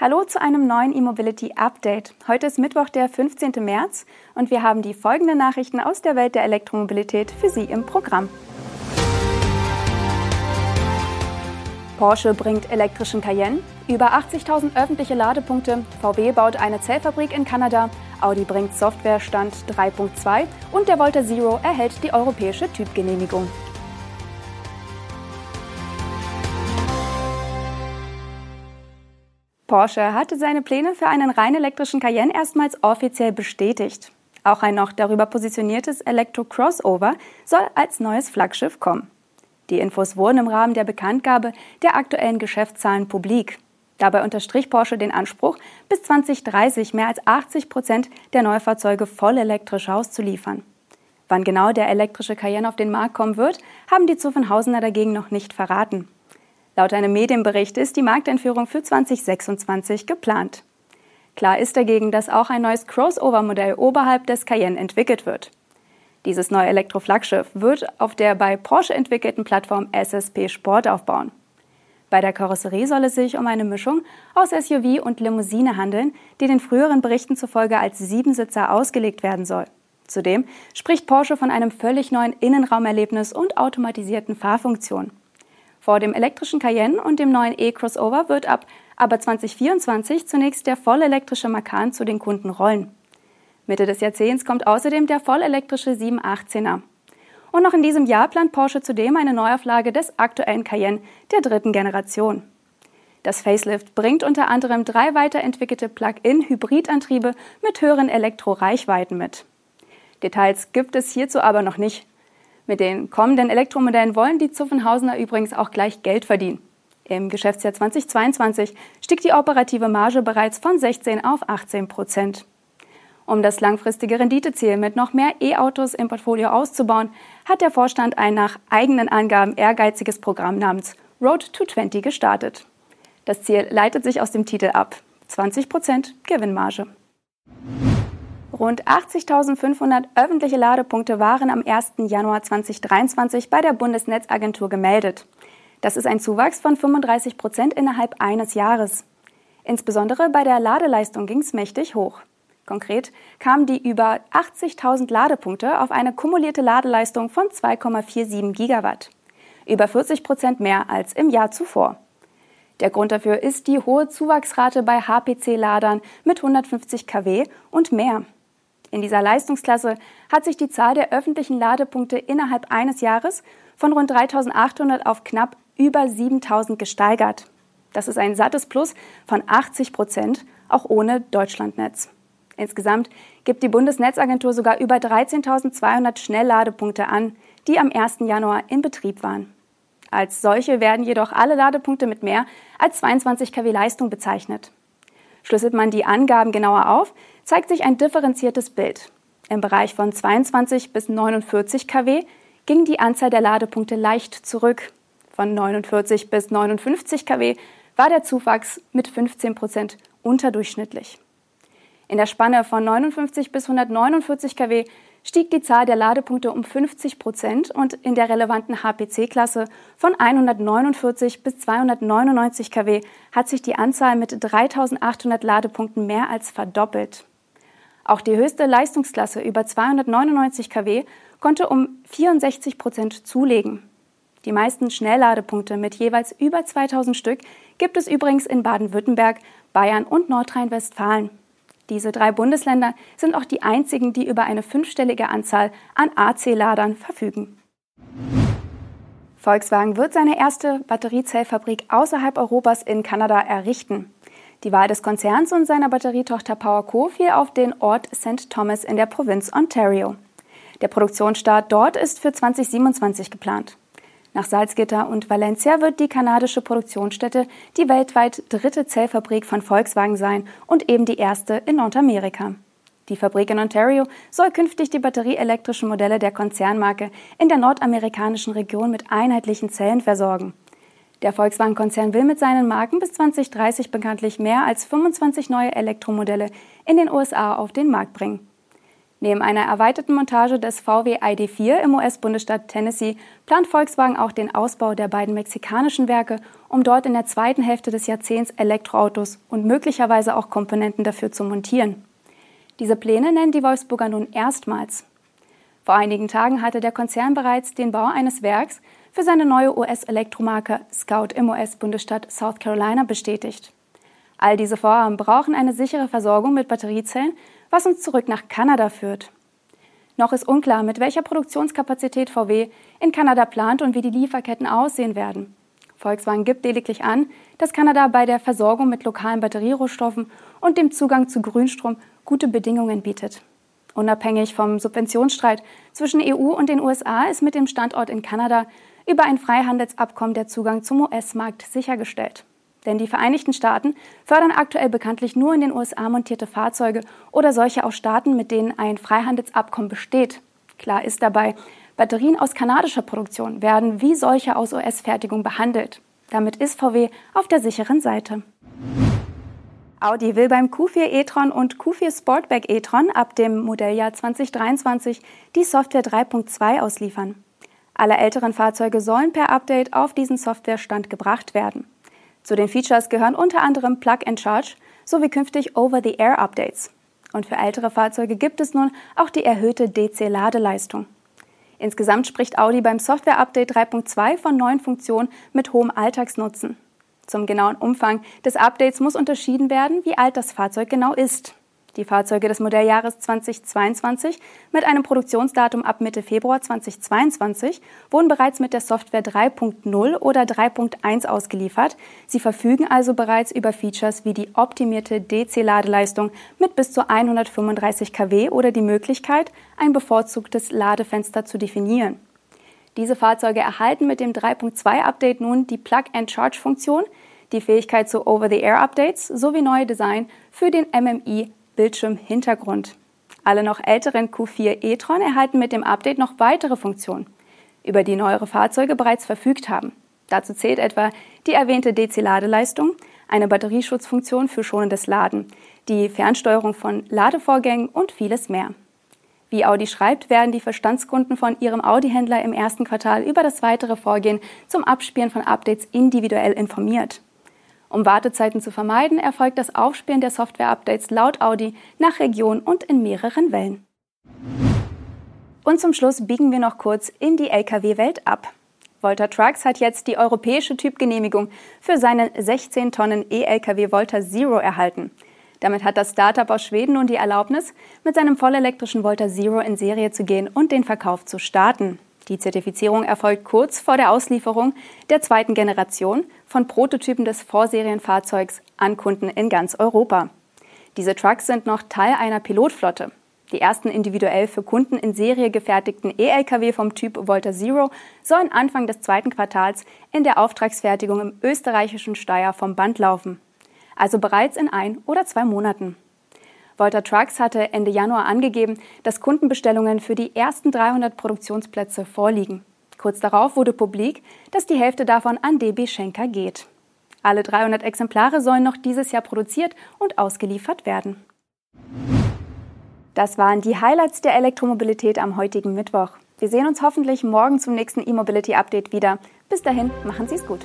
Hallo zu einem neuen E-Mobility Update. Heute ist Mittwoch, der 15. März und wir haben die folgenden Nachrichten aus der Welt der Elektromobilität für Sie im Programm. Porsche bringt elektrischen Cayenne, über 80.000 öffentliche Ladepunkte, VW baut eine Zellfabrik in Kanada, Audi bringt Softwarestand 3.2 und der Volta Zero erhält die europäische Typgenehmigung. Porsche hatte seine Pläne für einen rein elektrischen Cayenne erstmals offiziell bestätigt. Auch ein noch darüber positioniertes Elektro-Crossover soll als neues Flaggschiff kommen. Die Infos wurden im Rahmen der Bekanntgabe der aktuellen Geschäftszahlen publik. Dabei unterstrich Porsche den Anspruch, bis 2030 mehr als 80 Prozent der Neufahrzeuge voll elektrisch auszuliefern. Wann genau der elektrische Cayenne auf den Markt kommen wird, haben die Zuffenhausener dagegen noch nicht verraten. Laut einem Medienbericht ist die Markteinführung für 2026 geplant. Klar ist dagegen, dass auch ein neues Crossover-Modell oberhalb des Cayenne entwickelt wird. Dieses neue Elektroflaggschiff wird auf der bei Porsche entwickelten Plattform SSP Sport aufbauen. Bei der Karosserie soll es sich um eine Mischung aus SUV und Limousine handeln, die den früheren Berichten zufolge als Siebensitzer ausgelegt werden soll. Zudem spricht Porsche von einem völlig neuen Innenraumerlebnis und automatisierten Fahrfunktionen. Vor dem elektrischen Cayenne und dem neuen E-Crossover wird ab aber 2024 zunächst der vollelektrische Macan zu den Kunden rollen. Mitte des Jahrzehnts kommt außerdem der vollelektrische 718er. Und noch in diesem Jahr plant Porsche zudem eine Neuauflage des aktuellen Cayenne der dritten Generation. Das Facelift bringt unter anderem drei weiterentwickelte Plug-in-Hybridantriebe mit höheren Elektroreichweiten mit. Details gibt es hierzu aber noch nicht. Mit den kommenden Elektromodellen wollen die Zuffenhausener übrigens auch gleich Geld verdienen. Im Geschäftsjahr 2022 stieg die operative Marge bereits von 16 auf 18 Prozent. Um das langfristige Renditeziel mit noch mehr E-Autos im Portfolio auszubauen, hat der Vorstand ein nach eigenen Angaben ehrgeiziges Programm namens Road to 20 gestartet. Das Ziel leitet sich aus dem Titel ab. 20 Prozent Gewinnmarge. Rund 80.500 öffentliche Ladepunkte waren am 1. Januar 2023 bei der Bundesnetzagentur gemeldet. Das ist ein Zuwachs von 35 Prozent innerhalb eines Jahres. Insbesondere bei der Ladeleistung ging es mächtig hoch. Konkret kamen die über 80.000 Ladepunkte auf eine kumulierte Ladeleistung von 2,47 Gigawatt. Über 40 Prozent mehr als im Jahr zuvor. Der Grund dafür ist die hohe Zuwachsrate bei HPC-Ladern mit 150 kW und mehr. In dieser Leistungsklasse hat sich die Zahl der öffentlichen Ladepunkte innerhalb eines Jahres von rund 3.800 auf knapp über 7.000 gesteigert. Das ist ein sattes Plus von 80 Prozent, auch ohne Deutschlandnetz. Insgesamt gibt die Bundesnetzagentur sogar über 13.200 Schnellladepunkte an, die am 1. Januar in Betrieb waren. Als solche werden jedoch alle Ladepunkte mit mehr als 22 kW Leistung bezeichnet. Schlüsselt man die Angaben genauer auf, zeigt sich ein differenziertes Bild. Im Bereich von 22 bis 49 kW ging die Anzahl der Ladepunkte leicht zurück. Von 49 bis 59 kW war der Zuwachs mit 15 Prozent unterdurchschnittlich. In der Spanne von 59 bis 149 kW stieg die Zahl der Ladepunkte um 50 Prozent und in der relevanten HPC-Klasse von 149 bis 299 kW hat sich die Anzahl mit 3800 Ladepunkten mehr als verdoppelt. Auch die höchste Leistungsklasse über 299 kW konnte um 64 Prozent zulegen. Die meisten Schnellladepunkte mit jeweils über 2000 Stück gibt es übrigens in Baden-Württemberg, Bayern und Nordrhein-Westfalen. Diese drei Bundesländer sind auch die einzigen, die über eine fünfstellige Anzahl an AC-Ladern verfügen. Volkswagen wird seine erste Batteriezellfabrik außerhalb Europas in Kanada errichten. Die Wahl des Konzerns und seiner Batterietochter PowerCo fiel auf den Ort St. Thomas in der Provinz Ontario. Der Produktionsstart dort ist für 2027 geplant. Nach Salzgitter und Valencia wird die kanadische Produktionsstätte die weltweit dritte Zellfabrik von Volkswagen sein und eben die erste in Nordamerika. Die Fabrik in Ontario soll künftig die batterieelektrischen Modelle der Konzernmarke in der nordamerikanischen Region mit einheitlichen Zellen versorgen. Der Volkswagen-Konzern will mit seinen Marken bis 2030 bekanntlich mehr als 25 neue Elektromodelle in den USA auf den Markt bringen. Neben einer erweiterten Montage des VW ID4 im US-Bundesstaat Tennessee plant Volkswagen auch den Ausbau der beiden mexikanischen Werke, um dort in der zweiten Hälfte des Jahrzehnts Elektroautos und möglicherweise auch Komponenten dafür zu montieren. Diese Pläne nennen die Wolfsburger nun erstmals. Vor einigen Tagen hatte der Konzern bereits den Bau eines Werks für seine neue US-Elektromarke Scout im US-Bundesstaat South Carolina bestätigt. All diese Vorhaben brauchen eine sichere Versorgung mit Batteriezellen, was uns zurück nach Kanada führt. Noch ist unklar, mit welcher Produktionskapazität VW in Kanada plant und wie die Lieferketten aussehen werden. Volkswagen gibt lediglich an, dass Kanada bei der Versorgung mit lokalen Batterierohstoffen und dem Zugang zu Grünstrom gute Bedingungen bietet. Unabhängig vom Subventionsstreit zwischen EU und den USA ist mit dem Standort in Kanada über ein Freihandelsabkommen der Zugang zum US-Markt sichergestellt. Denn die Vereinigten Staaten fördern aktuell bekanntlich nur in den USA montierte Fahrzeuge oder solche aus Staaten, mit denen ein Freihandelsabkommen besteht. Klar ist dabei, Batterien aus kanadischer Produktion werden wie solche aus US-Fertigung behandelt. Damit ist VW auf der sicheren Seite. Audi will beim Q4 e-tron und Q4 Sportback e-tron ab dem Modelljahr 2023 die Software 3.2 ausliefern. Alle älteren Fahrzeuge sollen per Update auf diesen Softwarestand gebracht werden. Zu den Features gehören unter anderem Plug and Charge sowie künftig Over-the-Air-Updates. Und für ältere Fahrzeuge gibt es nun auch die erhöhte DC-Ladeleistung. Insgesamt spricht Audi beim Software-Update 3.2 von neuen Funktionen mit hohem Alltagsnutzen. Zum genauen Umfang des Updates muss unterschieden werden, wie alt das Fahrzeug genau ist. Die Fahrzeuge des Modelljahres 2022 mit einem Produktionsdatum ab Mitte Februar 2022 wurden bereits mit der Software 3.0 oder 3.1 ausgeliefert. Sie verfügen also bereits über Features wie die optimierte DC-Ladeleistung mit bis zu 135 kW oder die Möglichkeit, ein bevorzugtes Ladefenster zu definieren. Diese Fahrzeuge erhalten mit dem 3.2-Update nun die Plug-and-Charge-Funktion, die Fähigkeit zu Over-the-Air-Updates sowie neue Design für den MMI Bildschirmhintergrund. Alle noch älteren Q4 e-tron erhalten mit dem Update noch weitere Funktionen, über die neuere Fahrzeuge bereits verfügt haben. Dazu zählt etwa die erwähnte DC-Ladeleistung, eine Batterieschutzfunktion für schonendes Laden, die Fernsteuerung von Ladevorgängen und vieles mehr. Wie Audi schreibt, werden die Verstandskunden von ihrem Audi-Händler im ersten Quartal über das weitere Vorgehen zum Abspielen von Updates individuell informiert. Um Wartezeiten zu vermeiden, erfolgt das Aufspielen der Software-Updates laut Audi nach Region und in mehreren Wellen. Und zum Schluss biegen wir noch kurz in die Lkw-Welt ab. Volta Trucks hat jetzt die europäische Typgenehmigung für seinen 16 Tonnen E-Lkw Volta Zero erhalten. Damit hat das Startup aus Schweden nun die Erlaubnis, mit seinem vollelektrischen Volta Zero in Serie zu gehen und den Verkauf zu starten. Die Zertifizierung erfolgt kurz vor der Auslieferung der zweiten Generation von Prototypen des Vorserienfahrzeugs an Kunden in ganz Europa. Diese Trucks sind noch Teil einer Pilotflotte. Die ersten individuell für Kunden in Serie gefertigten E-Lkw vom Typ Volta Zero sollen Anfang des zweiten Quartals in der Auftragsfertigung im österreichischen Steyr vom Band laufen. Also bereits in ein oder zwei Monaten. Volta Trucks hatte Ende Januar angegeben, dass Kundenbestellungen für die ersten 300 Produktionsplätze vorliegen. Kurz darauf wurde publik, dass die Hälfte davon an DB Schenker geht. Alle 300 Exemplare sollen noch dieses Jahr produziert und ausgeliefert werden. Das waren die Highlights der Elektromobilität am heutigen Mittwoch. Wir sehen uns hoffentlich morgen zum nächsten E-Mobility Update wieder. Bis dahin, machen Sie es gut.